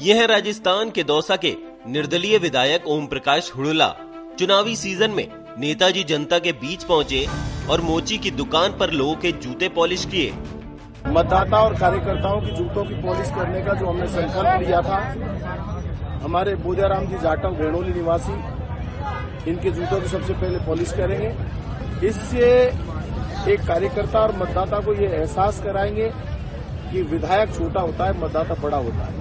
ये है राजस्थान के दौसा के निर्दलीय विधायक ओम प्रकाश हुड़ला। चुनावी सीज़न में नेताजी जनता के बीच पहुँचे और मोची की दुकान पर लोगों के जूते पॉलिश किए। मतदाता और कार्यकर्ताओं की जूतों की पॉलिश करने का जो हमने संकल्प लिया था, हमारे बोधाराम जी जाटव भेड़ोली निवासी, इनके जूतों की सबसे पहले पॉलिश करेंगे। इससे एक कार्यकर्ता और मतदाता को ये एहसास कराएँगे कि विधायक छोटा होता है, मतदाता बड़ा होता है।